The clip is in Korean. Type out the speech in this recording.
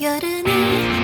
여름이